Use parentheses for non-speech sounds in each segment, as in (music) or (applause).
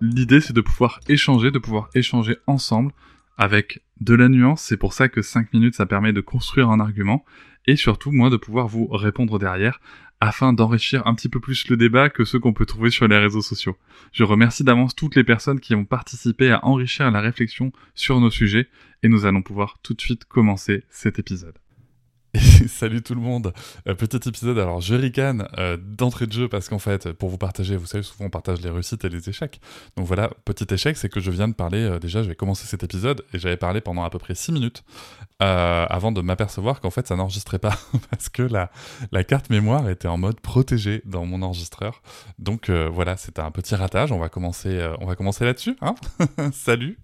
L'idée c'est de pouvoir échanger, de pouvoir échanger ensemble avec de la nuance, c'est pour ça que 5 minutes ça permet de construire un argument, et surtout moi de pouvoir vous répondre derrière afin d'enrichir un petit peu plus le débat que ceux qu'on peut trouver sur les réseaux sociaux. Je remercie d'avance toutes les personnes qui ont participé à enrichir la réflexion sur nos sujets, et nous allons pouvoir tout de suite commencer cet épisode. (laughs) salut tout le monde. Euh, petit épisode, alors je ricane euh, d'entrée de jeu parce qu'en fait, pour vous partager, vous savez, souvent on partage les réussites et les échecs. Donc voilà, petit échec, c'est que je viens de parler, euh, déjà, je vais commencer cet épisode et j'avais parlé pendant à peu près 6 minutes avant de m'apercevoir qu'en fait ça n'enregistrait pas (laughs) parce que la, la carte mémoire était en mode protégé dans mon enregistreur. Donc voilà, c'était un petit ratage. On va commencer, on commencer là-dessus. Hein (laughs) salut.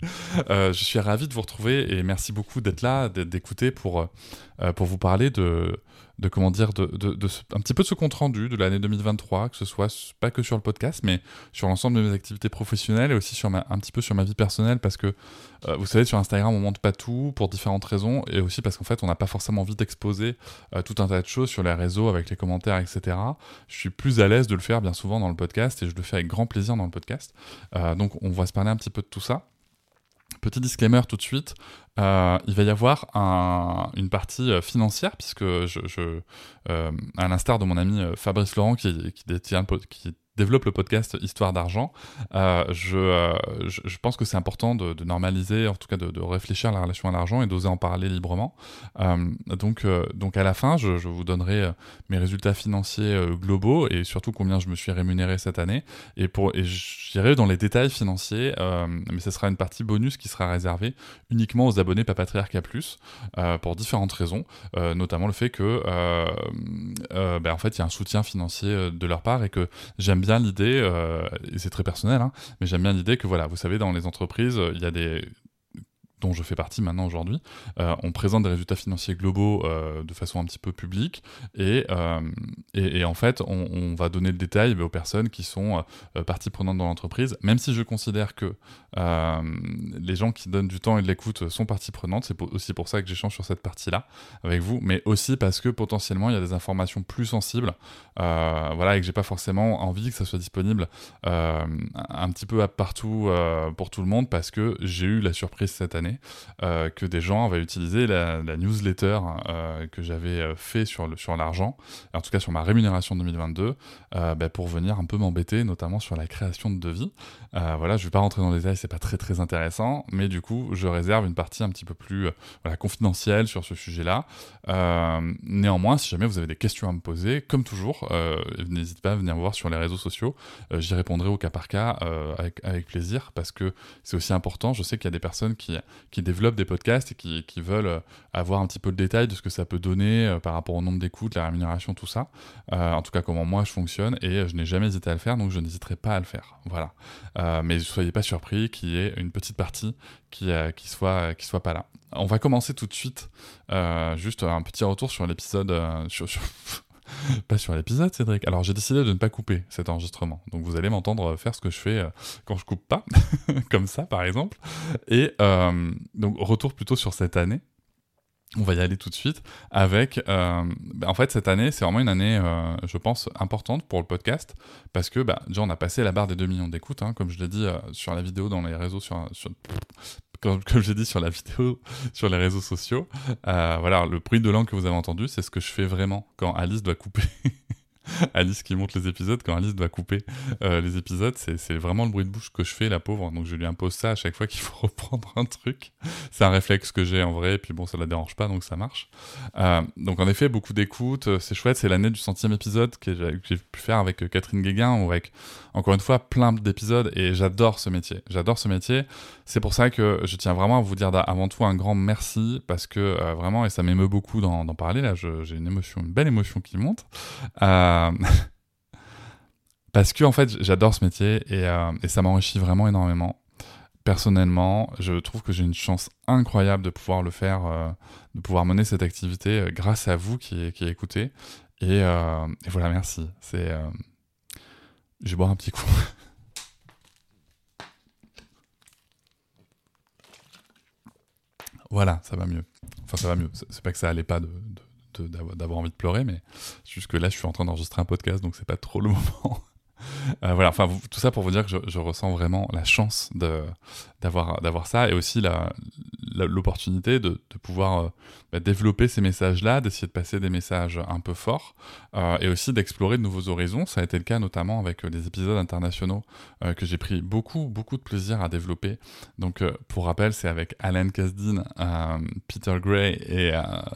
je suis ravi de vous retrouver et merci beaucoup d'être là, d'écouter pour, pour vous parler de, comment dire, de, un petit peu de ce compte rendu de l'année 2023, que ce soit pas que sur le podcast, mais sur l'ensemble de mes activités professionnelles et aussi sur ma, un petit peu sur ma vie personnelle, parce que euh, vous savez, sur Instagram, on montre pas tout pour différentes raisons, et aussi parce qu'en fait, on n'a pas forcément envie d'exposer euh, tout un tas de choses sur les réseaux avec les commentaires, etc. Je suis plus à l'aise de le faire bien souvent dans le podcast, et je le fais avec grand plaisir dans le podcast. Euh, donc, on va se parler un petit peu de tout ça. Petit disclaimer tout de suite, euh, il va y avoir une partie euh, financière, puisque je, euh, à l'instar de mon ami Fabrice Laurent, qui, qui détient, qui développe le podcast Histoire d'argent, euh, euh, je, je, pense que c'est important de, normaliser, en tout cas de, réfléchir à la relation à l'argent et d'oser en parler librement. Euh, donc, donc à la fin, je, vous donnerai mes résultats financiers globaux et surtout combien je me suis rémunéré cette année. Et, pour, et j'irai dans les détails financiers, mais ce sera une partie bonus qui sera réservée uniquement aux abonnés Papatriarca Plus pour différentes raisons, notamment le fait que ben, en fait il y a un soutien financier de leur part et que j'aime bien l'idée, euh, et c'est très personnel, hein, mais j'aime bien l'idée que, voilà, vous savez, dans les entreprises, il y a des dont je fais partie maintenant aujourd'hui, euh, on présente des résultats financiers globaux euh, de façon un petit peu publique. Et, euh, en fait on, va donner le détail aux personnes qui sont partie prenante dans l'entreprise, même si je considère que les gens qui donnent du temps et de l'écoute sont partie prenante, c'est aussi pour ça que j'échange sur cette partie-là avec vous, mais aussi parce que potentiellement il y a des informations plus sensibles, voilà, et que j'ai pas forcément envie que ça soit disponible un petit peu partout pour tout le monde parce que j'ai eu la surprise cette année euh, que des gens avaient utilisé la, newsletter euh, que j'avais euh, fait sur, le, sur l'argent, en tout cas sur ma rémunération 2022, bah, pour venir un peu m'embêter, notamment sur la création de devis. voilà, je ne vais pas rentrer dans les détails, c'est pas très très intéressant, mais du coup, je réserve une partie un petit peu plus confidentielle sur ce sujet-là. néanmoins, si jamais vous avez des questions à me poser, comme toujours, n'hésitez pas à venir me voir sur les réseaux sociaux. J'y répondrai au cas par cas avec plaisir parce que c'est aussi important. Je sais qu'il y a des personnes qui, qui développent des podcasts et qui, veulent euh, avoir un petit peu le détail de ce que ça peut donner euh, par rapport au nombre d'écoutes, la rémunération, tout ça. Euh, en tout cas, comment moi je fonctionne et je n'ai jamais hésité à le faire, donc je n'hésiterai pas à le faire. Voilà. mais ne soyez pas surpris qu'il y ait une petite partie qui, qui, soit, qui soit pas là. On va commencer tout de suite. juste un petit retour sur l'épisode. (laughs) pas sur l'épisode, Cédric. Alors j'ai décidé de ne pas couper cet enregistrement. Donc vous allez m'entendre faire ce que je fais euh, quand je coupe pas, (laughs) comme ça par exemple. Et euh, donc retour plutôt sur cette année. On va y aller tout de suite avec. Euh, bah, en fait, cette année, c'est vraiment une année, je pense, importante pour le podcast parce que bah, déjà, on a passé la barre des 2 millions d'écoutes, hein, comme je l'ai dit sur la vidéo dans les réseaux, sur, sur comme, j'ai dit sur la vidéo, sur les réseaux sociaux, euh, voilà, le bruit de langue que vous avez entendu, c'est ce que je fais vraiment quand Alice doit couper (laughs) Alice qui monte les épisodes quand Alice doit couper euh, les épisodes, c'est vraiment le bruit de bouche que je fais, la pauvre. Donc je lui impose ça à chaque fois qu'il faut (laughs) reprendre un truc. C'est un réflexe que j'ai en vrai, et puis bon, ça la dérange pas, donc ça marche. Euh, donc en effet, beaucoup d'écoute, c'est chouette. C'est l'année du centième épisode que j'ai pu faire avec Catherine Guéguin, ou avec, encore une fois, plein d'épisodes, et j'adore ce métier. J'adore ce métier. C'est pour ça que je tiens vraiment à vous dire avant tout un grand merci, parce que vraiment, et ça m'émeut beaucoup d'en parler, là, j'ai une émotion, une belle émotion qui monte. Euh, (laughs) parce que en fait, j'adore ce métier euh, et, ça m'enrichit vraiment énormément. Personnellement, je trouve que j'ai une chance incroyable de pouvoir le faire, euh, de pouvoir mener cette activité grâce à vous qui, qui écoutez. Et, et voilà, merci. C'est, je vais boire un petit coup. (laughs) voilà, ça va mieux. Enfin, ça va mieux. C'est pas que ça allait pas de d'avoir envie de pleurer, mais juste que là, je suis en train d'enregistrer un podcast, donc c'est pas trop le (laughs) moment. Euh, voilà, enfin, tout ça pour vous dire que je, ressens vraiment la chance d'avoir ça et aussi l'opportunité de, de, pouvoir euh, bah, développer ces messages-là, d'essayer de passer des messages un peu forts euh, et aussi d'explorer de nouveaux horizons. Ça a été le cas notamment avec des épisodes internationaux que j'ai pris beaucoup, beaucoup de plaisir à développer. Donc, pour rappel, c'est avec Alan Kasdin, Peter Gray et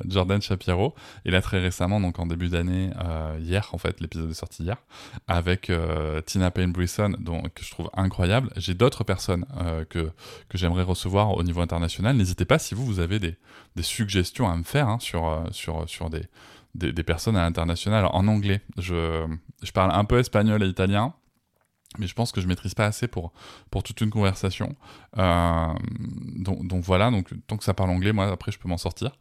Jordan Shapiro. Et là, très récemment, donc en début d'année, hier, en fait, l'épisode est sorti hier, avec euh, Tina Payne Brisson, que je trouve incroyable. J'ai d'autres personnes euh, que, que j'aimerais recevoir au niveau international. N'hésitez pas si vous, vous avez des, des suggestions à me faire hein, sur, euh, sur, sur des, des, personnes à l'international en anglais. Je, je parle un peu espagnol et italien mais je pense que je maîtrise pas assez pour, pour toute une conversation. donc, donc, voilà, donc tant que ça parle anglais, moi après je peux m'en sortir.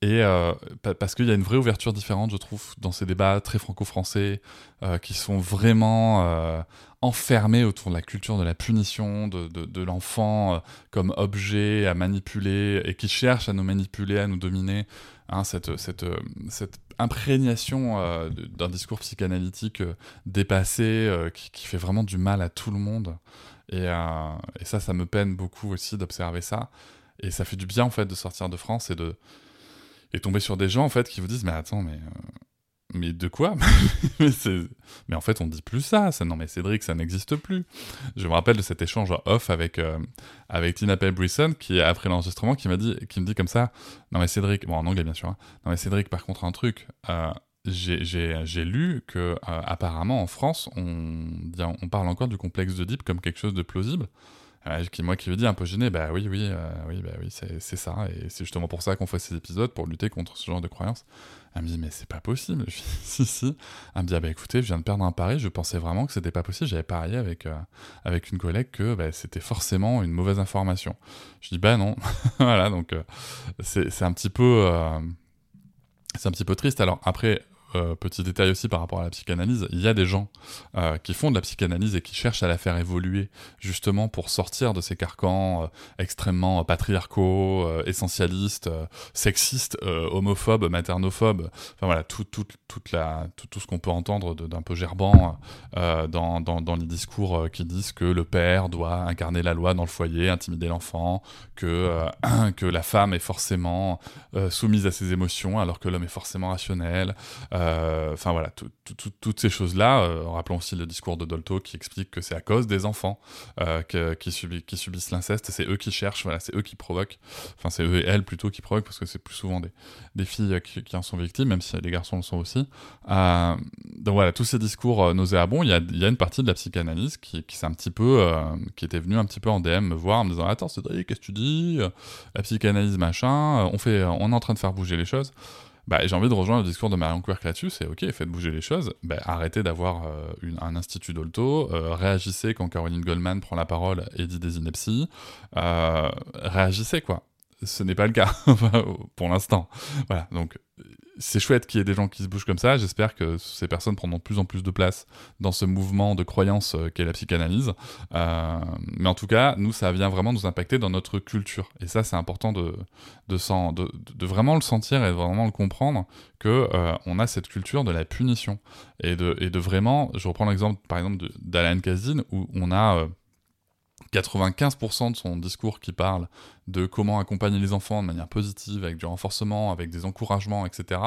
Et euh, parce qu'il y a une vraie ouverture différente, je trouve, dans ces débats très franco-français, euh, qui sont vraiment euh, enfermés autour de la culture de la punition, de, de, l'enfant comme objet à manipuler, et qui cherchent à nous manipuler, à nous dominer. Hein, cette, cette, cette imprégnation d'un discours psychanalytique dépassé, qui, fait vraiment du mal à tout le monde. Et ça, ça me peine beaucoup aussi d'observer ça. Et ça fait du bien, en fait, de sortir de France et de et tomber sur des gens en fait qui vous disent mais attends mais euh, mais de quoi (laughs) mais, mais en fait on dit plus ça, ça non mais Cédric ça n'existe plus. Je me rappelle de cet échange off avec euh, avec Tina Payne Brisson qui après l'enregistrement qui m'a dit qui me dit comme ça non mais Cédric bon en anglais bien sûr hein, non mais Cédric par contre un truc euh, j'ai lu que apparemment en France on, on parle encore du complexe de Deep comme quelque chose de plausible qui, moi qui lui dis un peu gêné, bah oui, oui, euh, oui, bah oui, c'est ça, et c'est justement pour ça qu'on fait ces épisodes, pour lutter contre ce genre de croyances. Elle me dit, mais c'est pas possible. (laughs) Je dis, si, si. Elle me dit, ah bah écoutez, je viens de perdre un pari, je pensais vraiment que c'était pas possible. J'avais parié avec, euh, avec une collègue que bah, c'était forcément une mauvaise information. Je dis, bah non. (laughs) voilà, donc euh, c'est un petit peu. c'est un petit peu triste. Alors après, euh, petit détail aussi par rapport à la psychanalyse, il y a des gens euh, qui font de la psychanalyse et qui cherchent à la faire évoluer justement pour sortir de ces carcans euh, extrêmement patriarcaux, essentialistes, sexistes, homophobes, maternophobes, enfin voilà, tout, tout, toute la, tout, tout ce qu'on peut entendre d'un peu gerbant dans, dans, dans, les discours qui disent que le père doit incarner la loi dans le foyer, intimider l'enfant, que, (clears throat) que la femme est forcément soumise à ses émotions alors que l'homme est forcément rationnel. Euh, enfin voilà, toutes ces choses-là. Euh, rappelons aussi le discours de Dolto qui explique que c'est à cause des enfants euh, qui, subissent l'inceste, c'est eux qui cherchent, voilà, c'est eux qui provoquent. Enfin, c'est eux et elles plutôt qui provoquent parce que c'est plus souvent des, filles qui, en sont victimes, même si les garçons le sont aussi. donc voilà, tous ces discours nauséabonds, il y a, y a, une partie de la psychanalyse qui, qui un petit peu, qui était venue un petit peu en DM me voir en me disant attends Cédric, qu'est-ce que tu dis? La psychanalyse machin, on fait, on est en train de faire bouger les choses bah, j'ai envie de rejoindre le discours de Marion Quirk là-dessus, c'est ok, faites bouger les choses, bah, arrêtez d'avoir euh, un institut d'Olto, euh, réagissez quand Caroline Goldman prend la parole et dit des inepties, euh, réagissez quoi. Ce n'est pas le cas, (laughs) pour l'instant. Voilà, donc c'est chouette qu'il y ait des gens qui se bougent comme ça. J'espère que ces personnes prendront de plus en plus de place dans ce mouvement de croyance euh, qu'est la psychanalyse. Euh, mais en tout cas, nous, ça vient vraiment nous impacter dans notre culture. Et ça, c'est important de, de, vraiment le sentir et de vraiment le comprendre que euh, on a cette culture de la punition. Et de, et de vraiment, je reprends l'exemple par exemple d'Alan Kazin où on a 95% de son discours qui parle de comment accompagner les enfants de manière positive, avec du renforcement, avec des encouragements, etc.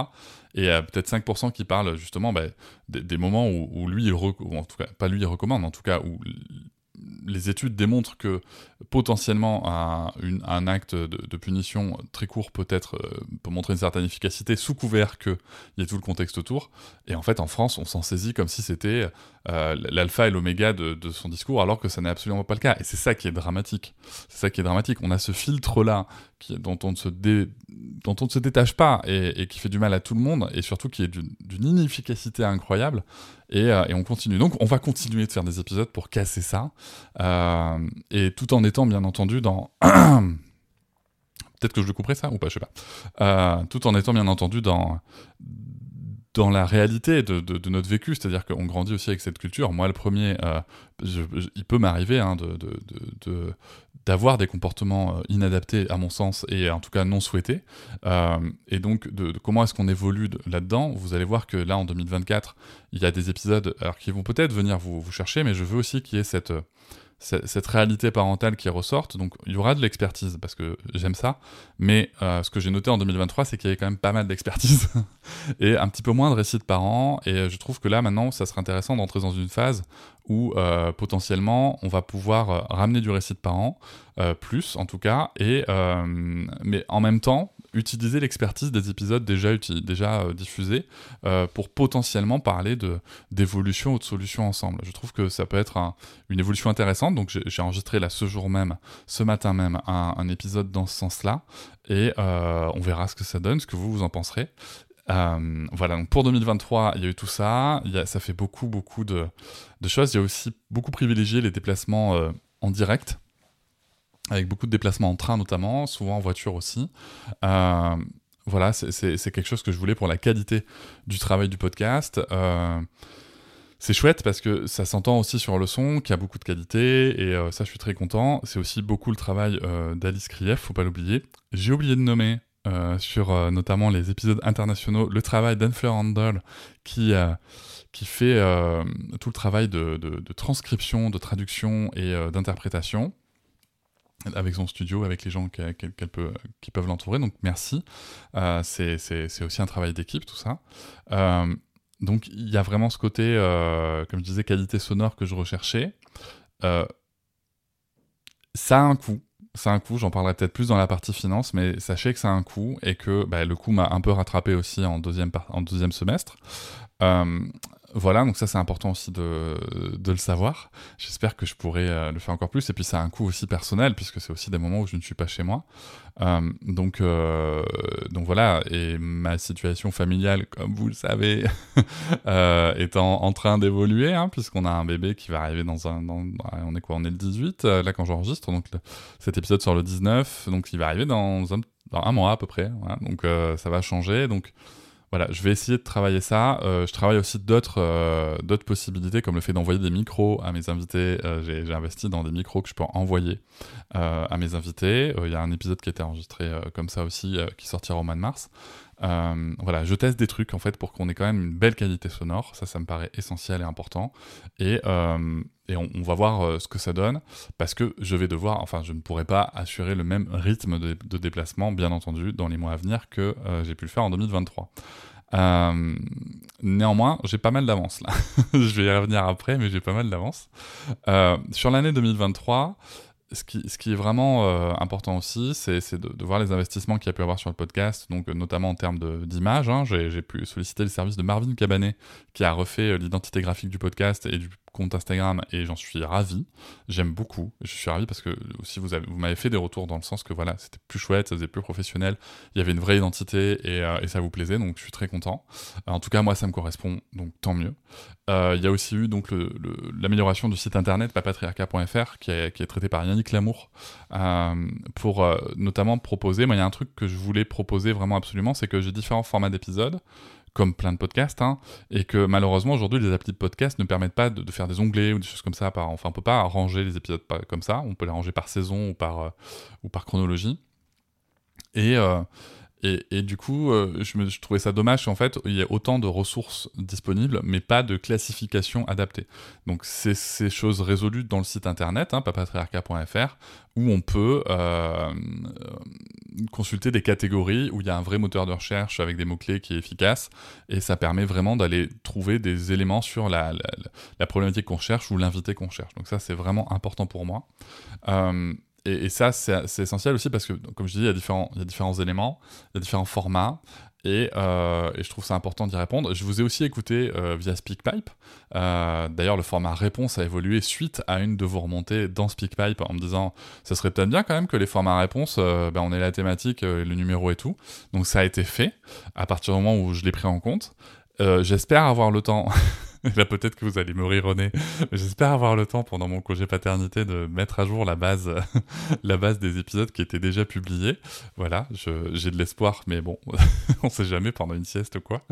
Et peut-être 5% qui parle justement bah, des, moments où, lui, il ou en tout cas, pas lui, il recommande, en tout cas, où les études démontrent que potentiellement un, acte de, punition très court peut être euh, peut montrer une certaine efficacité sous couvert qu'il y ait tout le contexte autour. Et en fait, en France, on s'en saisit comme si c'était euh, l'alpha et l'oméga de, son discours, alors que ça n'est absolument pas le cas. Et c'est ça qui est dramatique. C'est ça qui est dramatique. On a ce filtre-là dont, on ne se dont on ne se détache pas et, qui fait du mal à tout le monde, et surtout qui est d'une inefficacité incroyable. Euh, et, on continue. Donc, on va continuer de faire des épisodes pour casser ça. et tout en étant bien entendu dans... (clears throat) Peut-être que je le couperai ça ou pas, je sais pas. Euh, tout en étant bien entendu dans dans la réalité de, notre vécu, c'est-à-dire qu'on grandit aussi avec cette culture. Moi, le premier, euh, il peut m'arriver hein, de, d'avoir des comportements euh, inadaptés à mon sens et en tout cas non souhaités. et donc, comment est-ce qu'on évolue là-dedans Vous allez voir que là, en 2024, il y a des épisodes qui vont peut-être venir vous chercher, mais je veux aussi qu'il y ait cette cette réalité parentale qui ressorte. Donc il y aura de l'expertise parce que j'aime ça. Mais euh, ce que j'ai noté en 2023, c'est qu'il y avait quand même pas mal d'expertise (laughs) et un petit peu moins de récits de parents. Et je trouve que là maintenant, ça serait intéressant d'entrer dans une phase où euh, potentiellement on va pouvoir euh, ramener du récit de parents, plus en tout cas, et mais en même temps utiliser l'expertise des épisodes déjà, déjà euh, diffusés euh, pour potentiellement parler d'évolution ou de solutions ensemble. Je trouve que ça peut être une évolution intéressante. Donc j'ai enregistré là ce jour même, ce matin même, un, épisode dans ce sens-là. Et euh, on verra ce que ça donne, ce que vous, vous en penserez. voilà, donc pour 2023, il y a eu tout ça. Ça fait beaucoup, beaucoup de, choses. Il y a aussi beaucoup privilégié les déplacements en direct avec beaucoup de déplacements en train notamment, souvent en voiture aussi. Euh, voilà, c'est quelque chose que je voulais pour la qualité du travail du podcast. Euh, c'est chouette parce que ça s'entend aussi sur le son, qu'il y a beaucoup de qualité, et euh, ça je suis très content. C'est aussi beaucoup le travail d'Alice Krief, faut pas l'oublier. J'ai oublié de nommer sur notamment les épisodes internationaux le travail d'Anne-Fleur Handel qui, qui fait tout le travail de, transcription, de traduction et d'interprétation avec son studio, avec les gens qu'elle peut, qui peuvent l'entourer. Donc merci. Euh, c'est aussi un travail d'équipe, tout ça. Euh, donc il y a vraiment ce côté, euh, comme je disais, qualité sonore que je recherchais. ça a un coût. Ça a un coût, j'en parlerai peut-être plus dans la partie finance, mais sachez que ça a un coût et que bah, le coût m'a un peu rattrapé aussi en deuxième, en deuxième semestre. Voilà, donc ça c'est important aussi de, le savoir. J'espère que je pourrai euh, le faire encore plus. Et puis ça a un coût aussi personnel, puisque c'est aussi des moments où je ne suis pas chez moi. Euh, donc, euh, donc voilà, et ma situation familiale, comme vous le savez, (laughs) est en, train d'évoluer, hein, puisqu'on a un bébé qui va arriver dans un... on est quoi On est le 18, là quand j'enregistre, donc cet épisode sort le 19, donc il va arriver dans un mois à peu près. donc ça va changer. Donc voilà, je vais essayer de travailler ça. Euh, je travaille aussi d'autres euh, d'autres possibilités, comme le fait d'envoyer des micros à mes invités. Euh, j'ai investi dans des micros que je peux envoyer à mes invités. Il y a un épisode qui a été enregistré comme ça aussi, qui sortira au mois de mars. Euh, voilà, je teste des trucs en fait pour qu'on ait quand même une belle qualité sonore. Ça, ça me paraît essentiel et important. Et, euh, et on, va voir euh, ce que ça donne parce que je vais devoir, enfin, je ne pourrai pas assurer le même rythme de, déplacement, bien entendu, dans les mois à venir que j'ai pu le faire en 2023. néanmoins, j'ai pas mal d'avance là. (laughs) je vais y revenir après, mais j'ai pas mal d'avance. sur l'année 2023, ce qui, ce qui, est vraiment euh, important aussi, c'est de, voir les investissements qu'il y a pu avoir sur le podcast, donc euh, notamment en termes d'image. Hein. J'ai pu solliciter le service de Marvin Cabanet, qui a refait euh, l'identité graphique du podcast et du compte Instagram et j'en suis ravi. J'aime beaucoup. Je suis ravi parce que aussi vous, m'avez fait des retours dans le sens que voilà, c'était plus chouette, ça faisait plus professionnel, il y avait une vraie identité et, euh, ça vous plaisait, donc je suis très content. en tout cas, moi, ça me correspond, donc tant mieux. Euh, il y a aussi eu donc l'amélioration du site internet papatriarca.fr qui, qui, est traité par Yannick Lamour euh, pour notamment proposer. Moi, il y a un truc que je voulais proposer vraiment absolument, c'est que j'ai différents formats d'épisodes comme plein de podcasts, hein, et que malheureusement aujourd'hui les applis de podcast ne permettent pas de, faire des onglets ou des choses comme ça. Enfin, on peut pas ranger les épisodes comme ça. On peut les ranger par saison ou par, euh, ou par chronologie. Et, euh, Et, du coup, euh, je, trouvais ça dommage qu'en fait, il y ait autant de ressources disponibles, mais pas de classification adaptée. Donc, c'est ces choses résolues dans le site internet, hein, papatriarca.fr, où on peut euh, consulter des catégories, où il y a un vrai moteur de recherche avec des mots-clés qui est efficace, et ça permet vraiment d'aller trouver des éléments sur la, la, problématique qu'on cherche ou l'invité qu'on cherche. Donc ça, c'est vraiment important pour moi. Euh, et, ça, c'est essentiel aussi parce que, comme je dis, il y a différents, éléments, il y a différents formats. Et, euh, et, je trouve ça important d'y répondre. Je vous ai aussi écouté euh, via SpeakPipe. Euh, D'ailleurs, le format réponse a évolué suite à une de vos remontées dans SpeakPipe en me disant ça serait peut-être bien quand même que les formats réponse, ben, on ait la thématique, le numéro et tout. Donc ça a été fait à partir du moment où je l'ai pris en compte. J'espère avoir le temps (laughs) Là, peut-être que vous allez me rire J'espère avoir le temps pendant mon congé paternité de mettre à jour la base, (laughs) la base des épisodes qui étaient déjà publiés. Voilà, j'ai de l'espoir, mais bon, (laughs) on sait jamais pendant une sieste ou quoi.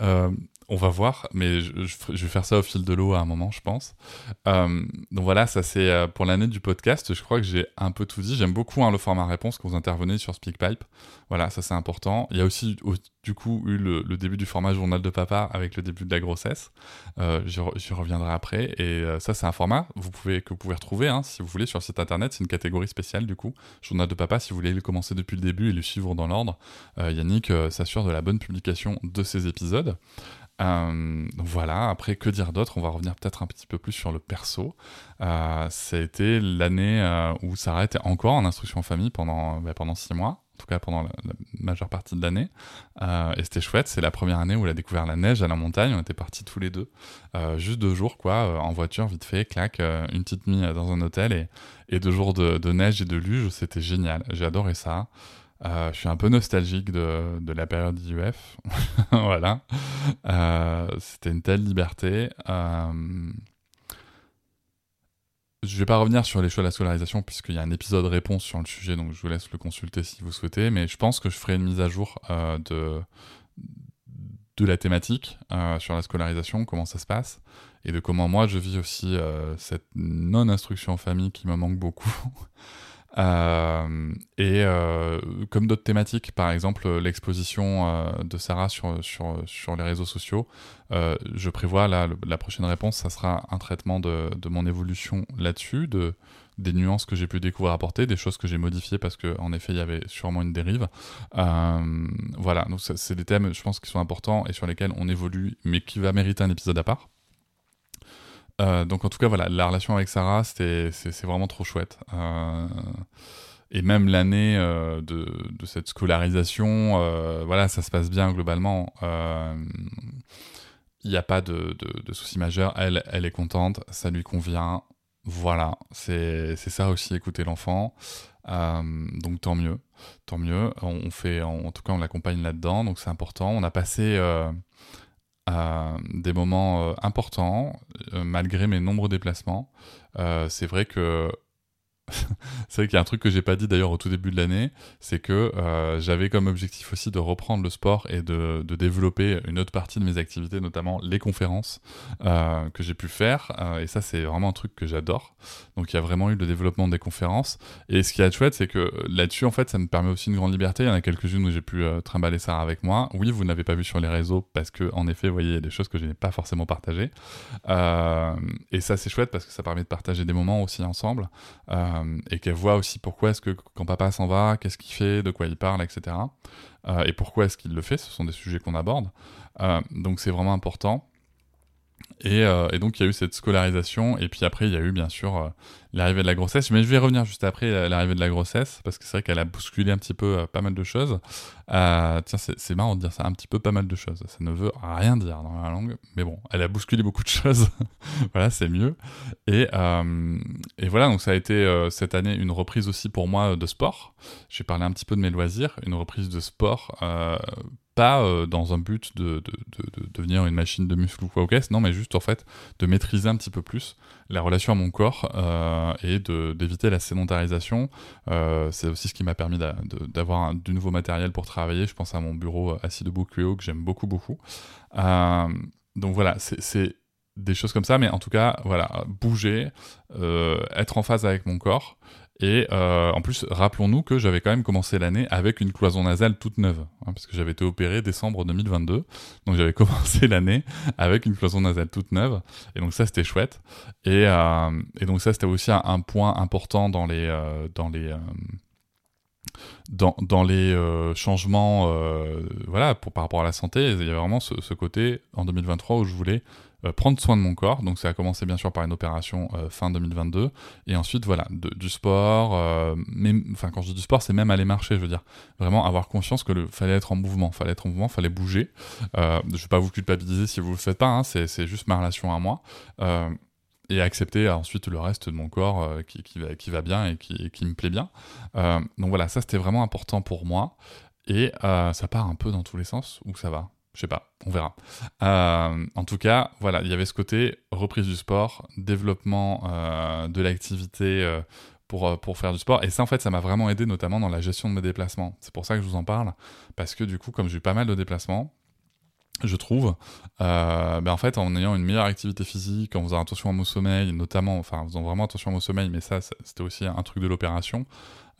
Euh, on va voir, mais je, vais faire ça au fil de l'eau à un moment, je pense. Euh, donc voilà, ça c'est euh, pour l'année du podcast. Je crois que j'ai un peu tout dit. J'aime beaucoup hein, le format réponse quand vous intervenez sur SpeakPipe. Voilà, ça c'est important. Il y a aussi du coup eu le, début du format journal de papa avec le début de la grossesse. Euh, J'y reviendrai après. Et euh, ça c'est un format que vous pouvez retrouver hein, si vous voulez sur le site internet. C'est une catégorie spéciale du coup. Journal de papa, si vous voulez le commencer depuis le début et le suivre dans l'ordre. Yannick s'assure de la bonne publication de ces épisodes. Euh, voilà, après, que dire d'autre? On va revenir peut-être un petit peu plus sur le perso. Euh, ça a été l'année euh, où Sarah était encore en instruction en famille pendant, bah, pendant six mois, en tout cas pendant la, majeure partie de l'année. et c'était chouette, c'est la première année où elle a découvert la neige à la montagne. On était partis tous les deux, juste deux jours, quoi, en voiture, vite fait, clac, une petite nuit dans un hôtel et, deux jours de neige et de luge, c'était génial. J'ai adoré ça. Euh, je suis un peu nostalgique de, la période IUF. (laughs) voilà. Euh, c'était une telle liberté. Euh... Je vais pas revenir sur les choix de la scolarisation puisqu'il y a un épisode réponse sur le sujet, donc je vous laisse le consulter si vous souhaitez. Mais je pense que je ferai une mise à jour de, de la thématique sur la scolarisation, comment ça se passe, et de comment moi je vis aussi cette non-instruction en famille qui me manque beaucoup. (laughs) Euh, et euh, comme d'autres thématiques, par exemple l'exposition euh, de Sarah sur, sur, sur les réseaux sociaux, je prévois la, la prochaine réponse, ça sera un traitement de, de mon évolution là-dessus, de, des nuances que j'ai pu découvrir apporter, des choses que j'ai modifiées parce qu'en effet il y avait sûrement une dérive. voilà, donc c'est des thèmes je pense qui sont importants et sur lesquels on évolue, mais qui va mériter un épisode à part. Euh, donc en tout cas, voilà, la relation avec Sarah, c'est vraiment trop chouette. Euh, et même l'année euh, de, de, cette scolarisation, voilà, ça se passe bien globalement. Il n'y a pas de, de, de soucis majeurs. Elle, elle est contente, ça lui convient. Voilà, c'est ça aussi, écouter l'enfant. donc tant mieux, tant mieux. On fait, en tout cas, on l'accompagne là-dedans, donc c'est important. On a passé des moments euh, importants, euh, malgré mes nombreux déplacements. Euh, c'est vrai que c'est vrai qu'il y a un truc que j'ai pas dit d'ailleurs au tout début de l'année, c'est que euh, j'avais comme objectif aussi de reprendre le sport et de, de, développer une autre partie de mes activités, notamment les conférences euh, que j'ai pu faire. Euh, et ça, c'est vraiment un truc que j'adore. Donc il y a vraiment eu le développement des conférences. Et ce qui est chouette, c'est que là-dessus, en fait, ça me permet aussi une grande liberté. Il y en a quelques-unes où j'ai pu trimballer ça avec moi. Oui, vous n'avez pas vu sur les réseaux parce que, en effet, vous voyez, il y a des choses que je n'ai pas forcément partagées. et ça, c'est chouette parce que ça permet de partager des moments aussi ensemble. Et qu'elle voit aussi pourquoi est-ce que quand papa s'en va, qu'est-ce qu'il fait, de quoi il parle, etc. Euh, et pourquoi est-ce qu'il le fait, ce sont des sujets qu'on aborde. Euh, donc c'est vraiment important. Et, et, donc il y a eu cette scolarisation, et puis après il y a eu bien sûr l'arrivée de la grossesse. Mais je vais revenir juste après euh, l'arrivée de la grossesse, parce que c'est vrai qu'elle a bousculé un petit peu euh, pas mal de choses. Euh, tiens, c'est marrant de dire ça, un petit peu pas mal de choses. Ça ne veut rien dire dans la langue, mais bon, elle a bousculé beaucoup de (laughs) choses. voilà, c'est mieux. Et, et, voilà, donc ça a été cette année une reprise aussi pour moi de sport. J'ai parlé un petit peu de mes loisirs, une reprise de sport pas dans un but de, de, de, de, devenir une machine de muscle ou quoi au caisse, non, mais juste en fait de maîtriser un petit peu plus la relation à mon corps euh, et d'éviter la sédentarisation. Euh, c'est aussi ce qui m'a permis d'avoir du nouveau matériel pour travailler. Je pense à mon bureau assis debout QO que j'aime beaucoup, beaucoup. Euh, donc voilà, c'est des choses comme ça, mais en tout cas, voilà, bouger, être en phase avec mon corps Et euh, en plus, rappelons-nous que j'avais quand même commencé l'année avec une cloison nasale toute neuve, hein, parce que j'avais été opéré décembre 2022. Donc j'avais (laughs) commencé l'année avec une cloison nasale toute neuve. Et donc ça, c'était chouette. Et, euh, donc ça, c'était aussi un, point important dans les... Changements voilà par rapport à la santé il y avait vraiment ce, côté en 2023 où je voulais euh, prendre soin de mon corps. Donc ça a commencé bien sûr par une opération euh, fin 2022. Et ensuite, voilà, du sport. Euh, enfin, quand je dis du sport, c'est même aller marcher, je veux dire. Vraiment avoir conscience que le fallait être en mouvement, fallait être en mouvement, fallait bouger. je ne vais pas vous culpabiliser si vous le faites pas, hein, c'est juste ma relation à moi. et accepter ensuite le reste de mon corps qui, va, bien et qui, me plaît bien. donc voilà, ça c'était vraiment important pour moi. Et ça part un peu dans tous les sens, ou ça va? Je sais pas, on verra. Euh, en tout cas, voilà, il y avait ce côté reprise du sport, développement euh, de l'activité euh, pour, faire du sport. Et ça, en fait, ça m'a vraiment aidé, notamment dans la gestion de mes déplacements. C'est pour ça que je vous en parle, parce que du coup, comme j'ai eu pas mal de déplacements, je trouve, ben en fait, en ayant une meilleure activité physique, en faisant attention à mon sommeil, notamment, enfin, en faisant vraiment attention à mon sommeil, mais ça, c'était aussi un truc de l'opération.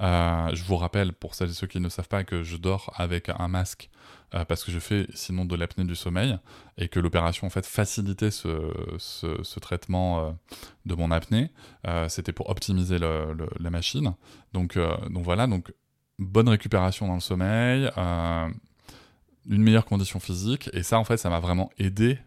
je vous rappelle, pour celles et ceux qui ne savent pas, que je dors avec un masque euh, parce que je fais sinon de l'apnée du sommeil et que l'opération en fait facilitait ce, traitement euh, de mon apnée. Euh, c'était pour optimiser la machine. Donc, donc voilà, donc bonne récupération dans le sommeil, une meilleure condition physique et ça en fait ça m'a vraiment aidé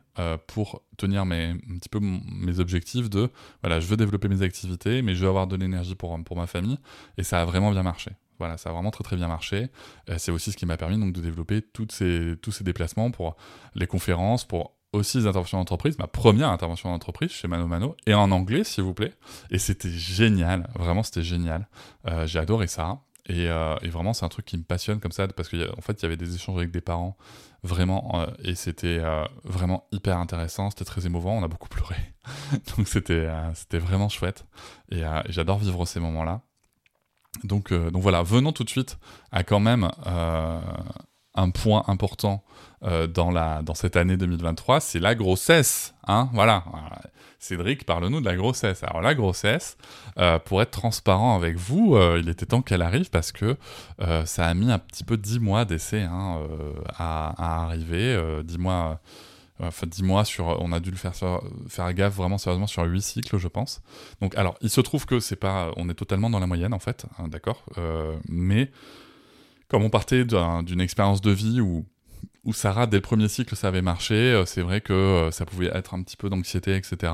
pour tenir mes, un petit peu mes objectifs de voilà je veux développer mes activités mais je veux avoir de l'énergie pour, pour ma famille et ça a vraiment bien marché voilà, ça a vraiment très très bien marché. Euh, c'est aussi ce qui m'a permis donc de développer toutes ces, tous ces déplacements pour les conférences, pour aussi les interventions d'entreprise, ma première intervention d'entreprise chez Mano Mano, et en anglais s'il vous plaît. Et c'était génial, vraiment c'était génial. Euh, j'ai adoré ça. Euh, et, vraiment, c'est un truc qui me passionne comme ça, parce qu'en fait, il y avait des échanges avec des parents, vraiment, et c'était vraiment hyper intéressant, c'était très émouvant, on a beaucoup pleuré. (laughs) Donc c'était c'était vraiment chouette, et j'adore vivre ces moments-là. Donc, euh, donc voilà, venons tout de suite à quand même euh, un point important euh, dans, la, dans cette année 2023, c'est la grossesse. Hein voilà. Cédric, parle-nous de la grossesse. Alors la grossesse, pour être transparent avec vous, il était temps qu'elle arrive parce que ça a mis un petit peu dix mois d'essai hein, à, à, arriver, dix mois Enfin, dis-moi, sur, on a dû le faire, faire gaffe vraiment sérieusement sur 8 cycles, je pense. Donc, alors, il se trouve que c'est pas, on est totalement dans la moyenne, en fait, hein, d'accord euh, Mais, comme on partait d'une expérience de vie où, où Sarah, dès le premier cycle, ça avait marché, euh, c'est vrai que euh, ça pouvait être un petit peu d'anxiété, etc.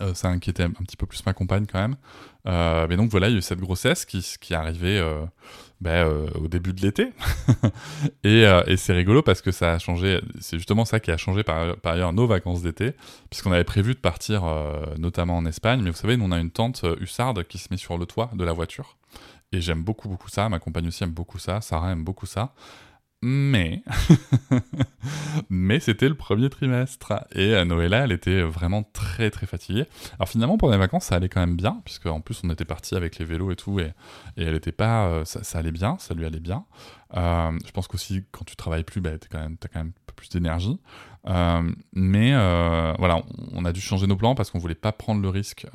Euh, ça inquiétait un petit peu plus ma compagne quand même. Euh, mais donc voilà, il y a eu cette grossesse qui, qui est arrivée. Euh, ben, euh, au début de l'été. (laughs) et, et c'est rigolo parce que ça a changé, c'est justement ça qui a changé par, par ailleurs nos vacances d'été, puisqu'on avait prévu de partir notamment en Espagne, mais vous savez, nous on a une tente hussarde qui se met sur le toit de la voiture. Et j'aime beaucoup, beaucoup ça, ma compagne aussi aime beaucoup ça, Sarah aime beaucoup ça. Mais, (laughs) mais c'était le premier trimestre et euh, Noëlla, elle était vraiment très très fatiguée. Alors finalement pendant les vacances, ça allait quand même bien, puisque en plus on était parti avec les vélos et tout, et, et elle était pas, euh, ça, allait bien, ça lui allait bien. Euh, je pense qu'aussi quand tu travailles plus, bah, t'as quand même, as quand même un peu plus d'énergie. mais voilà, on, a dû changer nos plans parce qu'on voulait pas prendre le risque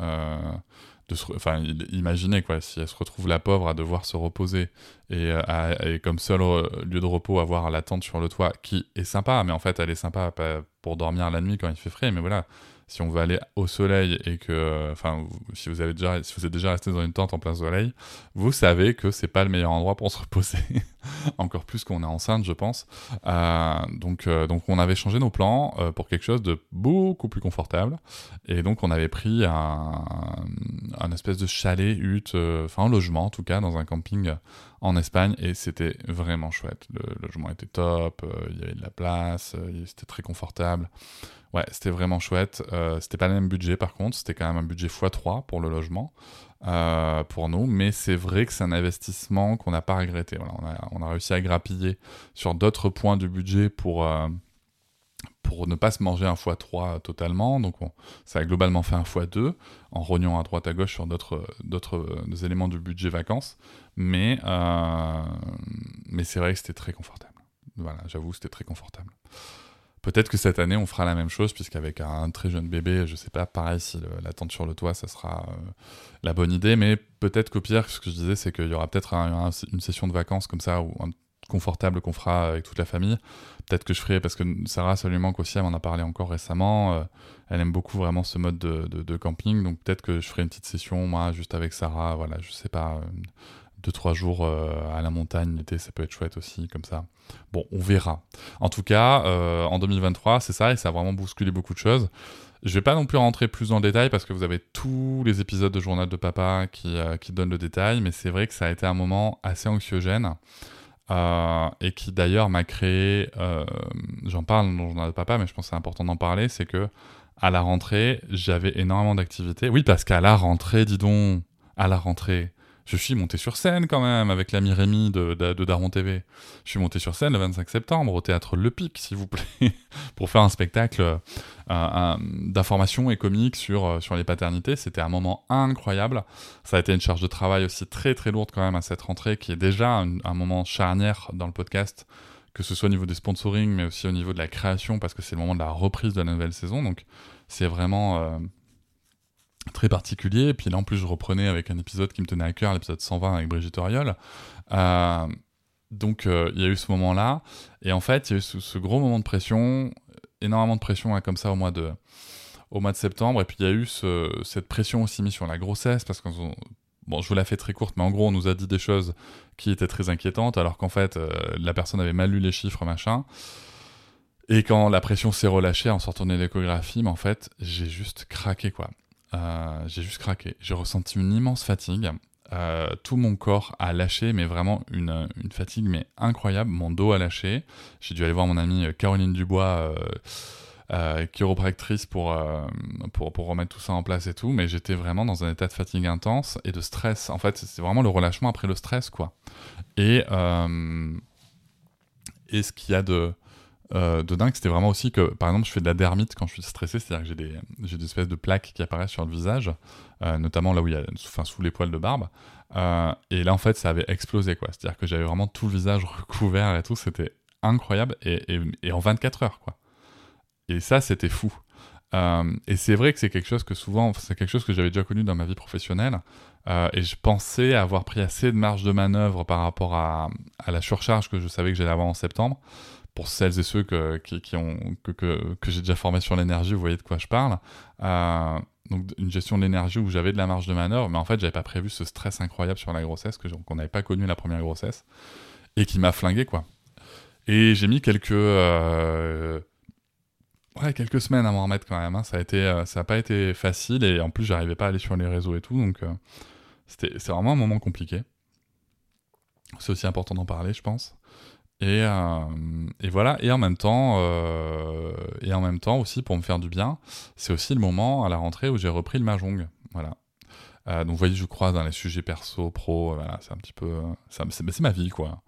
de se, enfin, imaginez quoi, si elle se retrouve la pauvre à devoir se reposer et, euh, comme seul lieu de repos avoir la tente sur le toit, qui est sympa, mais en fait elle est sympa pour dormir la nuit quand il fait frais, mais voilà, si on veut aller au soleil et que, enfin, si vous avez déjà, si vous êtes déjà resté dans une tente en plein soleil, vous savez que c'est pas le meilleur endroit pour se reposer. (laughs) Encore plus qu'on est enceinte, je pense. Euh, donc, euh, donc, on avait changé nos plans euh, pour quelque chose de beaucoup plus confortable. Et donc, on avait pris un, un espèce de chalet, hutte, enfin, un logement en tout cas, dans un camping en Espagne et c'était vraiment chouette. Le logement était top, il y avait de la place, c'était très confortable. Ouais, c'était vraiment chouette. Euh, c'était pas le même budget par contre, c'était quand même un budget x3 pour le logement euh, pour nous, mais c'est vrai que c'est un investissement qu'on n'a pas regretté. on, a, réussi à grappiller sur d'autres points du budget pour, euh, pour ne pas se manger un x3 totalement. Donc ça a globalement fait un x2 en rognant à droite à gauche sur d'autres éléments du budget vacances. Mais, mais c'est vrai que c'était très confortable. Voilà, j'avoue, c'était très confortable. Peut-être que cette année, on fera la même chose, puisqu'avec un très jeune bébé, je sais pas, pareil, si la tente sur le toit, ça sera euh, la bonne idée. Mais peut-être qu'au pire, ce que je disais, c'est qu'il y aura peut-être une session de vacances comme ça, ou un, confortable qu'on fera avec toute la famille. Peut-être que je ferai, parce que Sarah, ça lui manque aussi, elle m'en a parlé encore récemment. Euh, elle aime beaucoup vraiment ce mode de, camping, donc peut-être que je ferai une petite session, moi, juste avec Sarah, voilà, je sais pas, euh, deux, trois jours à la montagne l'été, ça peut être chouette aussi, comme ça. Bon, on verra. En tout cas, euh, en 2023, c'est ça, et ça a vraiment bousculé beaucoup de choses. Je vais pas non plus rentrer plus dans le détail parce que vous avez tous les épisodes de Journal de Papa qui, euh, qui donnent le détail, mais c'est vrai que ça a été un moment assez anxiogène euh, et qui d'ailleurs m'a créé. J'en parle dans le Journal de Papa, mais je pense que c'est important d'en parler. C'est que à la rentrée, j'avais énormément d'activités. Oui, parce qu'à la rentrée, dis donc, à la rentrée, je suis monté sur scène quand même avec l'ami Rémi de, de, Daron TV. Je suis monté sur scène le 25 septembre au théâtre Le Pic, s'il vous plaît, (laughs) pour faire un spectacle euh, d'information et comique sur, euh, sur les paternités. C'était un moment incroyable. Ça a été une charge de travail aussi très très lourde quand même à cette rentrée, qui est déjà un, moment charnière dans le podcast, que ce soit au niveau des sponsoring, mais aussi au niveau de la création, parce que c'est le moment de la reprise de la nouvelle saison. Donc c'est vraiment... Euh, très particulier. Et puis là, en plus, je reprenais avec un épisode qui me tenait à cœur, l'épisode 120 avec Brigitte Auriol. Euh, donc, euh, il y a eu ce moment-là. Et en fait, il y a eu ce, gros moment de pression, énormément de pression hein, comme ça au mois de, au mois de septembre. Et puis, il y a eu cette pression aussi mise sur la grossesse, parce que Bon, je vous la fais très courte, mais en gros, on nous a dit des choses qui étaient très inquiétantes, alors qu'en fait, euh, la personne avait mal lu les chiffres, machin. Et quand la pression s'est relâchée en sortant de l'échographie, mais en fait, j'ai juste craqué, quoi. Euh, j'ai juste craqué. J'ai ressenti une immense fatigue. Euh, tout mon corps a lâché, mais vraiment une, une, fatigue mais incroyable. Mon dos a lâché. J'ai dû aller voir mon amie Caroline Dubois, euh, chiropractrice, pour, pour, pour, remettre tout ça en place et tout. Mais j'étais vraiment dans un état de fatigue intense et de stress. En fait, c'est vraiment le relâchement après le stress, quoi. Et, et ce qu'il y a de euh, de dingue, c'était vraiment aussi que, par exemple, je fais de la dermite quand je suis stressé, c'est-à-dire que j'ai des, j'ai des espèces de plaques qui apparaissent sur le visage, euh, notamment là où il y a, enfin, sous les poils de barbe. Euh, et là, en fait, ça avait explosé, quoi. C'est-à-dire que j'avais vraiment tout le visage (laughs) recouvert et tout, c'était incroyable, et, et, en 24 heures, quoi. Et ça, c'était fou. et c'est vrai que c'est quelque chose que souvent, c'est quelque chose que j'avais déjà connu dans ma vie professionnelle, et je pensais avoir pris assez de marge de manœuvre par rapport à la surcharge que je savais que j'allais avoir en septembre pour celles et ceux que, que, que, j'ai déjà formé sur l'énergie, vous voyez de quoi je parle. Euh, donc une gestion de l'énergie où j'avais de la marge de manœuvre, mais en fait j'avais pas prévu ce stress incroyable sur la grossesse que qu'on n'avait pas connu la première grossesse et qui m'a flingué quoi. Et j'ai mis quelques euh, ouais quelques semaines à m'en remettre quand même. Hein. Ça a euh, ça a pas été facile et en plus j'arrivais pas à aller sur les réseaux et tout donc c'était c'est vraiment un moment compliqué. C'est aussi important d'en parler je pense. Et, euh, et, voilà. Et en même temps, euh, et en même temps aussi pour me faire du bien, c'est aussi le moment à la rentrée où j'ai repris le mahjong. Voilà. Euh, donc vous voyez, je crois dans les sujets perso, pro, voilà, c'est un petit peu, c'est ma vie quoi.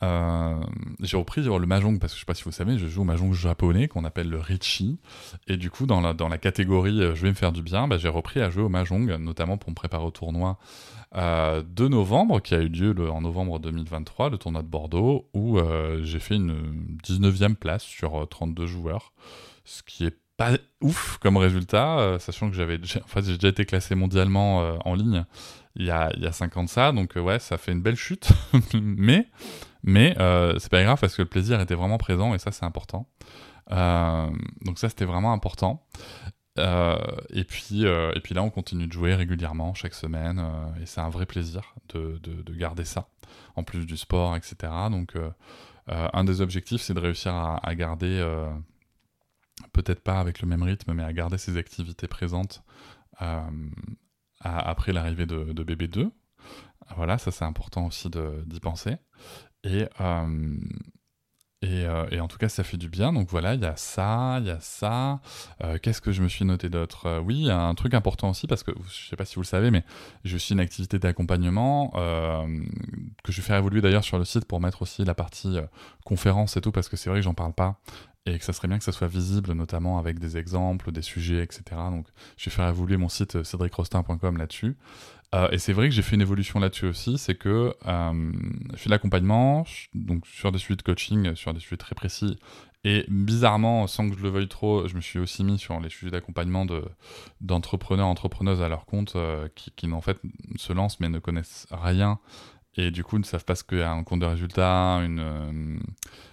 j'ai repris le mahjong parce que je sais pas si vous savez, je joue au mahjong japonais qu'on appelle le Richi, et du coup dans la, catégorie je vais me faire du bien, bah, j'ai repris à jouer au mahjong, notamment pour me préparer au tournoi euh, de novembre, qui a eu lieu en novembre 2023, le tournoi de Bordeaux, où euh, j'ai fait une 19e place sur 32 euh, joueurs, ce qui est pas ouf comme résultat, sachant que j'avais déjà, j'ai déjà été classé mondialement en ligne il y, a, il y a 5 ans de ça, donc ouais, ça fait une belle chute, (laughs) mais, mais c'est pas grave parce que le plaisir était vraiment présent et ça c'est important. donc ça c'était vraiment important. Euh, et, puis, euh, et puis là, on continue de jouer régulièrement chaque semaine, euh, et c'est un vrai plaisir de, de, garder ça, en plus du sport, etc. Donc, un des objectifs, c'est de réussir à, garder, peut-être pas avec le même rythme, mais à garder ces activités présentes après l'arrivée de, bébé 2. Voilà, ça c'est important aussi d'y penser. Et, euh, et, en tout cas, ça fait du bien. Donc voilà, il y a ça, il y a ça. Euh, qu'est-ce que je me suis noté d'autre? Euh, Oui, un truc important aussi, parce que je ne sais pas si vous le savez, mais je suis une activité d'accompagnement que je vais faire évoluer d'ailleurs sur le site pour mettre aussi la partie conférence et tout, parce que c'est vrai que j'en parle pas. Et que ça serait bien que ça soit visible, notamment avec des exemples, des sujets, etc. Donc, je vais faire évoluer mon site cédricrostin.com là-dessus. Euh, et c'est vrai que j'ai fait une évolution là-dessus aussi, c'est que euh, je fais de l'accompagnement, donc sur des sujets de coaching, sur des sujets très précis, et bizarrement, sans que je le veuille trop, je me suis aussi mis sur les sujets d'accompagnement de, d'entrepreneurs, entrepreneuses à leur compte, euh, qui, qui en fait se lancent mais ne connaissent rien et du coup ne savent pas ce qu'est un compte de résultat, une, euh,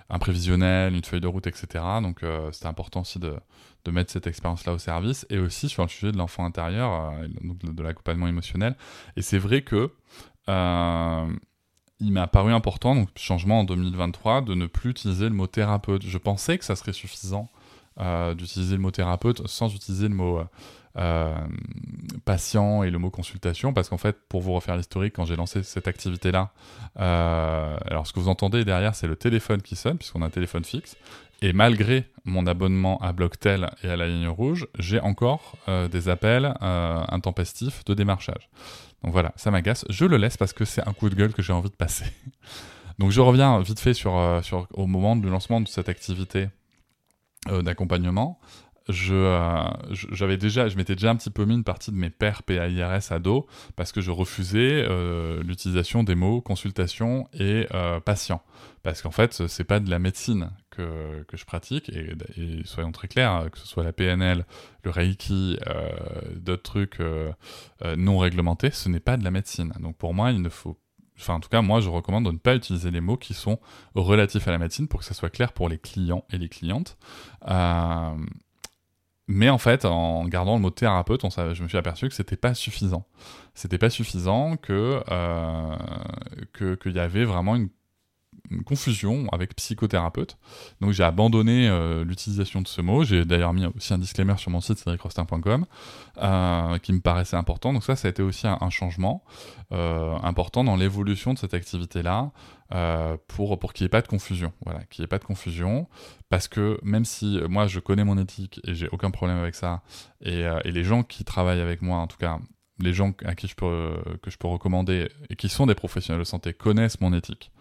un prévisionnel, une feuille de route, etc. Donc euh, c'était important aussi de, de mettre cette expérience-là au service, et aussi sur le sujet de l'enfant intérieur, euh, donc de, l'accompagnement émotionnel. Et c'est vrai que il m'a paru important, donc changement en 2023, de ne plus utiliser le mot thérapeute. Je pensais que ça serait suffisant d'utiliser le mot thérapeute sans utiliser le mot euh, patient et le mot consultation, parce qu'en fait, pour vous refaire l'historique, quand j'ai lancé cette activité-là, euh, alors ce que vous entendez derrière, c'est le téléphone qui sonne, puisqu'on a un téléphone fixe, et malgré mon abonnement à Blocktel et à la ligne rouge, j'ai encore euh, des appels intempestifs de démarchage. Donc voilà, ça m'agace. Je le laisse parce que c'est un coup de gueule que j'ai envie de passer. (laughs) Donc je reviens vite fait sur, sur, au moment du lancement de cette activité d'accompagnement je euh, j'avais déjà je m'étais déjà un petit peu mis une partie de mes pairs PAIRS à dos parce que je refusais euh, l'utilisation des mots consultation et euh, patient parce qu'en fait c'est pas de la médecine que, que je pratique et, soyons très clairs que ce soit la PNL le Reiki d'autres trucs non réglementés ce n'est pas de la médecine donc pour moi il ne faut Enfin, en tout cas, moi, je recommande de ne pas utiliser les mots qui sont relatifs à la médecine pour que ça soit clair pour les clients et les clientes. Mais en fait, en gardant le mot thérapeute, je me suis aperçu que c'était pas suffisant. C'était pas suffisant que euh, qu'il y avait vraiment une confusion avec psychothérapeute. Donc j'ai abandonné euh, l'utilisation de ce mot. J'ai d'ailleurs mis aussi un disclaimer sur mon site cédricrostin.com euh, qui me paraissait important. Donc ça, ça a été aussi un, changement euh, important dans l'évolution de cette activité-là pour, pour qu'il n'y ait pas de confusion. Voilà, qu'il n'y ait pas de confusion parce que même si moi je connais mon éthique et j'ai aucun problème avec ça et, et les gens qui travaillent avec moi en tout cas les gens à qui je peux, que je peux recommander et qui sont des professionnels de santé connaissent mon éthique.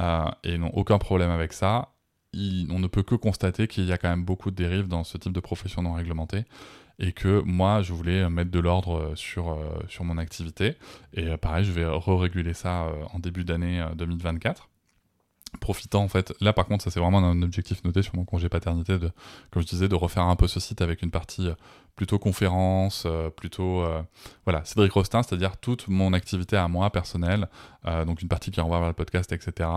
Euh, et n'ont aucun problème avec ça. on ne peut que constater qu'il y a quand même beaucoup de dérives dans ce type de profession non réglementée et que moi je voulais mettre de l'ordre sur, euh, sur mon activité et euh, pareil je vais re-réguler ça en début d'année 2024 profitant en fait là par contre ça c'est vraiment un objectif noté sur mon congé paternité de comme je disais de refaire un peu ce site avec une partie plutôt conférence, euh, plutôt euh, voilà Cédric Rostin, c'est-à-dire toute mon activité à moi personnelle, euh, donc une partie qui renvoie vers le podcast, etc.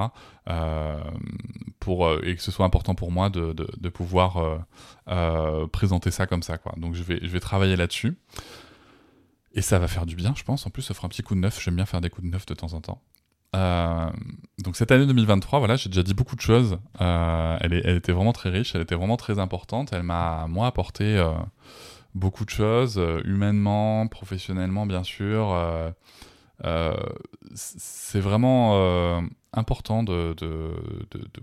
et que ce soit important pour moi de, de, pouvoir présenter ça comme ça quoi. Donc je vais je vais travailler là-dessus. Et ça va faire du bien, je pense. En plus, ça fera un petit coup de neuf. J'aime bien faire des coups de neuf de temps en temps. Donc cette année 2023, voilà, j'ai déjà dit beaucoup de choses. elle, est, elle, était vraiment très riche, elle était vraiment très importante. Elle m'a moi apporté beaucoup de choses, euh, humainement, professionnellement, bien sûr. Euh, euh, c'est vraiment important de,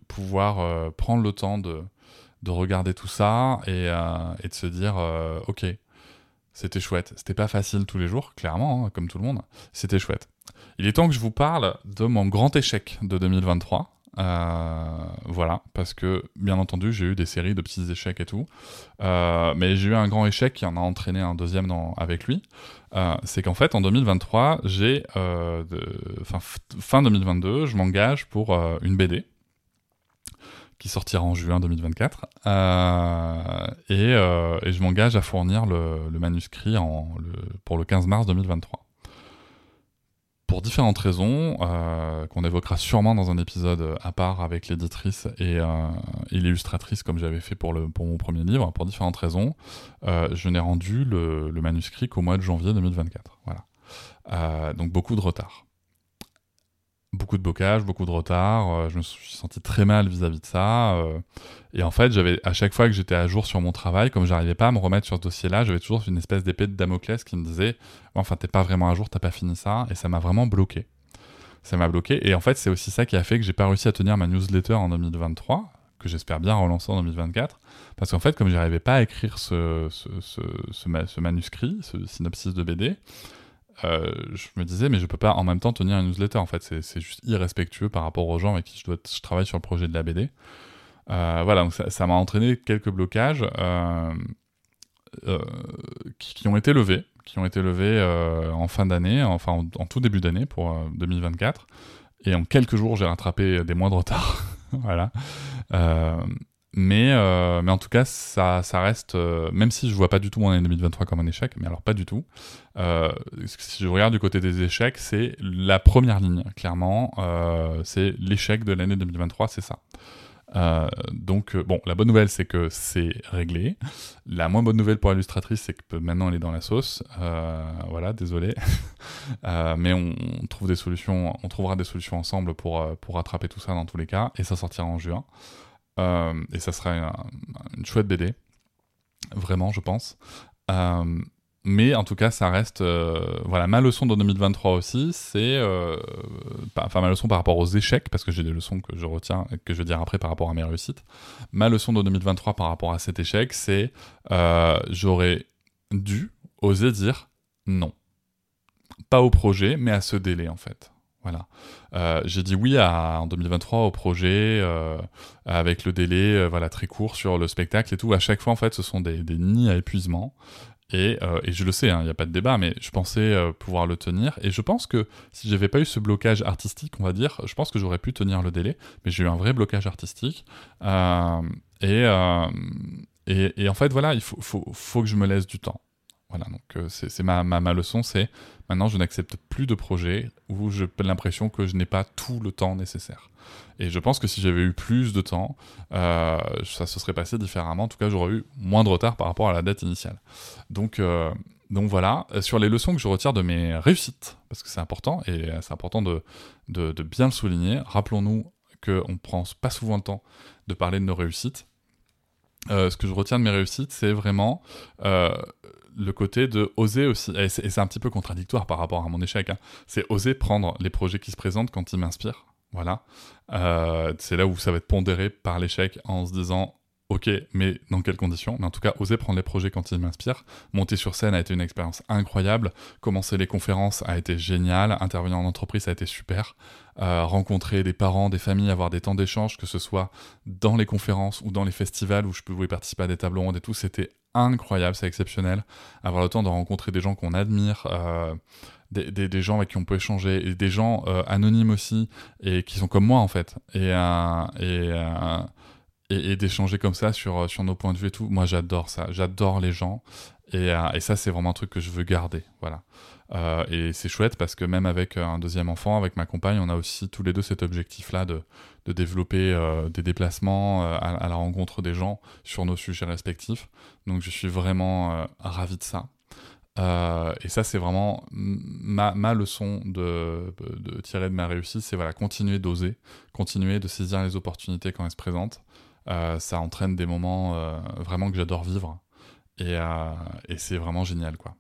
pouvoir prendre le temps de, de regarder tout ça et, et de se dire ok c'était chouette c'était pas facile tous les jours clairement hein, comme tout le monde c'était chouette il est temps que je vous parle de mon grand échec de 2023 euh, voilà, parce que bien entendu, j'ai eu des séries de petits échecs et tout, euh, mais j'ai eu un grand échec qui en a entraîné un deuxième avec lui. Euh, c'est qu'en fait, en 2023, j'ai, fin 2022, je m'engage pour une BD qui sortira en juin 2024. et, je m'engage à fournir le, manuscrit pour le 15 mars 2023 pour différentes raisons, euh, qu'on évoquera sûrement dans un épisode à part avec l'éditrice et, euh, l'illustratrice comme j'avais fait pour, mon premier livre, pour différentes raisons, euh, je n'ai rendu le, le manuscrit qu'au mois de janvier 2024. Voilà. donc beaucoup de retard beaucoup de bocage, beaucoup de retard. Euh, je me suis senti très mal vis-à-vis de ça. Euh, et en fait, j'avais à chaque fois que j'étais à jour sur mon travail, comme j'arrivais pas à me remettre sur ce dossier-là, j'avais toujours une espèce d'épée de Damoclès qui me disait "Enfin, t'es pas vraiment à jour, t'as pas fini ça." Et ça m'a vraiment bloqué. Ça m'a bloqué. Et en fait, c'est aussi ça qui a fait que j'ai pas réussi à tenir ma newsletter en 2023, que j'espère bien relancer en 2024. Parce qu'en fait, comme j'arrivais pas à écrire ce, ce, ce, ce manuscrit, ce synopsis de BD, euh, je me disais, mais je peux pas en même temps tenir une newsletter. En fait, c'est juste irrespectueux par rapport aux gens avec qui je, travaille sur le projet de la BD. voilà, donc ça m'a entraîné quelques blocages qui, qui, ont été levés, qui ont été levés en fin d'année, enfin en, en, tout début d'année pour 2024. Et en quelques jours, j'ai rattrapé des mois de retard. (laughs) voilà. Euh, mais, euh, mais en tout cas, ça, ça reste, euh, même si je vois pas du tout mon année 2023 comme un échec, mais alors pas du tout. si je regarde du côté des échecs, c'est la première ligne, clairement. c'est l'échec de l'année 2023, c'est ça. Euh, donc, euh, bon, la bonne nouvelle, c'est que c'est réglé. La moins bonne nouvelle pour l'illustratrice, c'est que maintenant elle est dans la sauce. Euh, voilà, désolé. (laughs) mais on, trouve des solutions, on trouvera des solutions ensemble pour, pour rattraper tout ça dans tous les cas. Et ça sortira en juin. Et ça sera une, chouette BD. Vraiment, je pense. Mais en tout cas, ça reste. Euh, voilà, ma leçon de 2023 aussi, c'est. Euh, enfin, ma leçon par rapport aux échecs, parce que j'ai des leçons que je retiens et que je vais dire après par rapport à mes réussites. Ma leçon de 2023 par rapport à cet échec, c'est. Euh, j'aurais dû oser dire non. Pas au projet, mais à ce délai, en fait. Voilà. j'ai dit oui à, en 2023 au projet avec le délai voilà très court sur le spectacle et tout. À chaque fois, en fait, ce sont des, nids à épuisement. Euh, et, je le sais, il hein, n'y a pas de débat, mais je pensais euh, pouvoir le tenir. Et je pense que si j'avais pas eu ce blocage artistique, on va dire, je pense que j'aurais pu tenir le délai. Mais j'ai eu un vrai blocage artistique. Euh, et, et, en fait, voilà, il faut, faut, faut, que je me laisse du temps. Voilà, donc c'est ma, ma, ma, leçon, c'est maintenant je n'accepte plus de projets où j'ai l'impression que je n'ai pas tout le temps nécessaire. Et je pense que si j'avais eu plus de temps, euh, ça se serait passé différemment. En tout cas, j'aurais eu moins de retard par rapport à la date initiale. Donc, euh, donc voilà, sur les leçons que je retire de mes réussites, parce que c'est important, et c'est important de, de, de, bien le souligner. Rappelons-nous qu'on ne prend pas souvent le temps de parler de nos réussites. Euh, ce que je retiens de mes réussites, c'est vraiment le côté de oser aussi, et c'est un petit peu contradictoire par rapport à mon échec, hein. c'est oser prendre les projets qui se présentent quand ils m'inspirent voilà. Euh, c'est là où ça va être pondéré par l'échec en se disant Ok, mais dans quelles conditions? Mais en tout cas, oser prendre les projets quand ils m'inspirent. Monter sur scène a été une expérience incroyable. Commencer les conférences a été génial. Intervenir en entreprise a été super. Euh, rencontrer des parents, des familles, avoir des temps d'échange, que ce soit dans les conférences ou dans les festivals où je pouvais participer à des tables rondes et tout, c'était incroyable, c'est exceptionnel. Avoir le temps de rencontrer des gens qu'on admire. Euh, des, gens avec qui on peut échanger, et des gens euh, anonymes aussi, et qui sont comme moi en fait, et, euh, et, d'échanger comme ça sur, sur nos points de vue et tout. Moi j'adore ça, j'adore les gens, et, et ça c'est vraiment un truc que je veux garder, voilà. et c'est chouette parce que même avec un deuxième enfant, avec ma compagne, on a aussi tous les deux cet objectif-là de, de développer des déplacements à, la rencontre des gens sur nos sujets respectifs. Donc je suis vraiment ravi de ça. Euh, et ça, c'est vraiment ma, ma leçon de, de, tirer de ma réussite, c'est voilà, continuer d'oser, continuer de saisir les opportunités quand elles se présentent. Euh, ça entraîne des moments euh, vraiment que j'adore vivre, et, et c'est vraiment génial, quoi.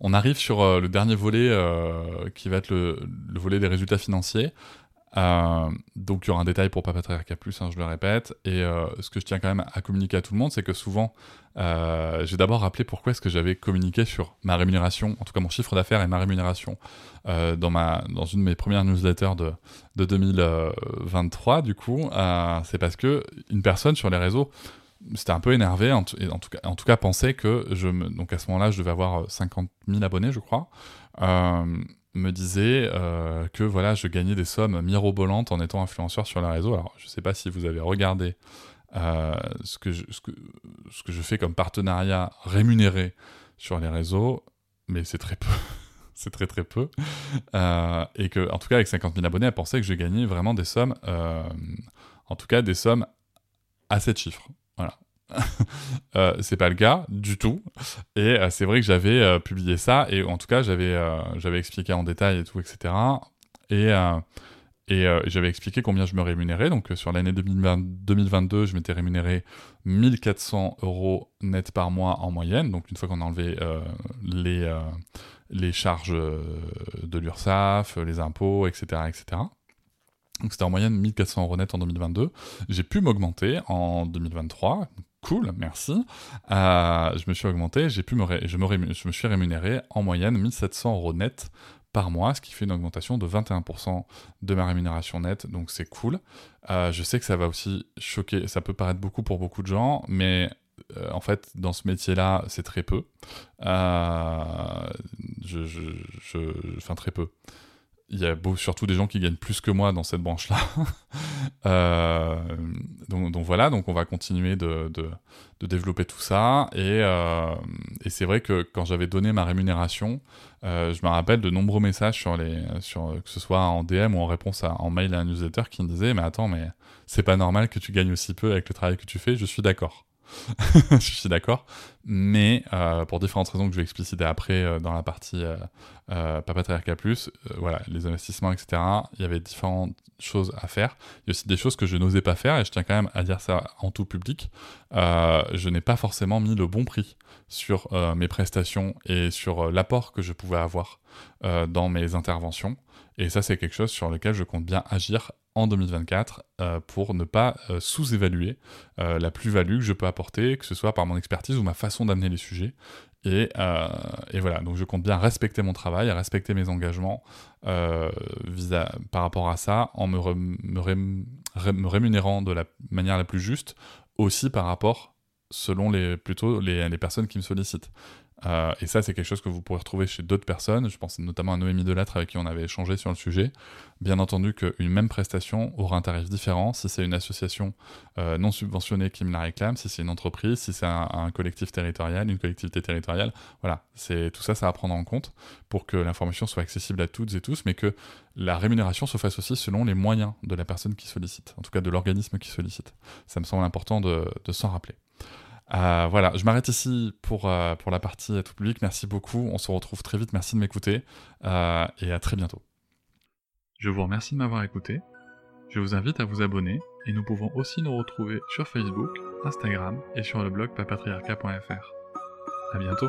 On arrive sur le dernier volet qui va être le, volet des résultats financiers. Euh, donc il y aura un détail pour Papatriarca Plus, hein, je le répète. Et euh, ce que je tiens quand même à communiquer à tout le monde, c'est que souvent, euh, j'ai d'abord rappelé pourquoi est-ce que j'avais communiqué sur ma rémunération, en tout cas mon chiffre d'affaires et ma rémunération, dans, ma, dans une de mes premières newsletters de, de 2023, du coup. c'est parce que une personne sur les réseaux c'était un peu énervé, en, tout cas, pensait que je donc à ce moment-là, je devais avoir 50 000 abonnés, je crois. Me disait euh, que voilà, je gagnais des sommes mirobolantes en étant influenceur sur les réseaux. Alors, je ne sais pas si vous avez regardé euh, ce, que je, ce, que, ce que je fais comme partenariat rémunéré sur les réseaux, mais c'est très peu. (laughs) c'est très très peu. Euh, et que, en tout cas, avec 50 000 abonnés, elle pensait que je gagnais vraiment des sommes, en tout cas des sommes à 7 chiffres. Voilà. (laughs) Euh, c'est pas le cas du tout. Et euh, c'est vrai que j'avais euh, publié ça, et en tout cas, j'avais j'avais expliqué en détail et tout, etc. Et, et j'avais expliqué combien je me rémunérais. Donc sur l'année 2022, je m'étais rémunéré 1400 euros net par mois en moyenne. Donc une fois qu'on a enlevé les, les charges de l'URSSAF, les impôts, etc. etc. Donc c'était en moyenne 1400 euros net en 2022. J'ai pu m'augmenter en 2023, cool, merci. Euh, je me suis augmenté, j'ai pu me, je, me me suis rémunéré en moyenne 1700 euros net par mois, ce qui fait une augmentation de 21% de ma rémunération nette, donc c'est cool. Euh, je sais que ça va aussi choquer, ça peut paraître beaucoup pour beaucoup de gens, mais euh, en fait, dans ce métier-là, c'est très peu. Je, enfin, très peu il y a surtout des gens qui gagnent plus que moi dans cette branche-là. (laughs) euh, donc, voilà, donc on va continuer de, de, de développer tout ça. Et, euh, et c'est vrai que quand j'avais donné ma rémunération, euh, je me rappelle de nombreux messages sur les, sur, que ce soit en DM ou en réponse à, en mail à un newsletter qui me disaient Mais attends, mais c'est pas normal que tu gagnes aussi peu avec le travail que tu fais. Je suis d'accord. (laughs) je suis d'accord. Mais euh, pour différentes raisons que je vais expliciter après euh, dans la partie euh, euh Papatriarca Plus, voilà, les investissements, etc., il y avait différentes choses à faire. Il y a aussi des choses que je n'osais pas faire, et je tiens quand même à dire ça en tout public. je n'ai pas forcément mis le bon prix sur mes prestations et sur l'apport que je pouvais avoir dans mes interventions. Et ça, c'est quelque chose sur lequel je compte bien agir en 2024 euh, pour ne pas euh, sous-évaluer euh, la plus-value que je peux apporter, que ce soit par mon expertise ou ma façon d'amener les sujets. Et, voilà, donc je compte bien respecter mon travail, respecter mes engagements par rapport à ça, en me, rémunérant de la manière la plus juste, aussi par rapport selon les, plutôt les personnes qui me sollicitent. Euh, et ça, c'est quelque chose que vous pourrez retrouver chez d'autres personnes. Je pense notamment à Noémie Delattre avec qui on avait échangé sur le sujet. Bien entendu qu'une même prestation aura un tarif différent si c'est une association euh, non subventionnée qui me la réclame, si c'est une entreprise, si c'est un, collectif territorial, une collectivité territoriale. Voilà, c'est tout ça, ça à prendre en compte pour que l'information soit accessible à toutes et tous, mais que la rémunération se fasse aussi selon les moyens de la personne qui sollicite, en tout cas de l'organisme qui sollicite. Ça me semble important de s'en rappeler. Euh, voilà, je m'arrête ici pour, euh, pour la partie tout public. Merci beaucoup. On se retrouve très vite. Merci de m'écouter. Euh, et à très bientôt. Je vous remercie de m'avoir écouté. Je vous invite à vous abonner et nous pouvons aussi nous retrouver sur Facebook, Instagram et sur le blog papatriarca.fr. À bientôt.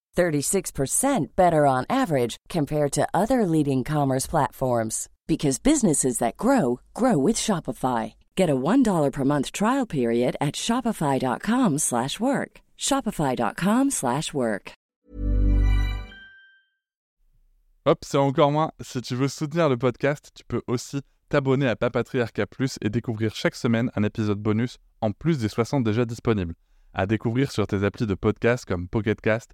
36% better on average compared to other leading commerce platforms because businesses that grow grow with Shopify. Get a $1 per month trial period at shopify.com/work. shopify.com/work. Hop, c'est encore moins. Si tu veux soutenir le podcast, tu peux aussi t'abonner à Papatriarca Plus et découvrir chaque semaine un épisode bonus en plus des 60 déjà disponibles. À découvrir sur tes applis de podcast comme Pocketcast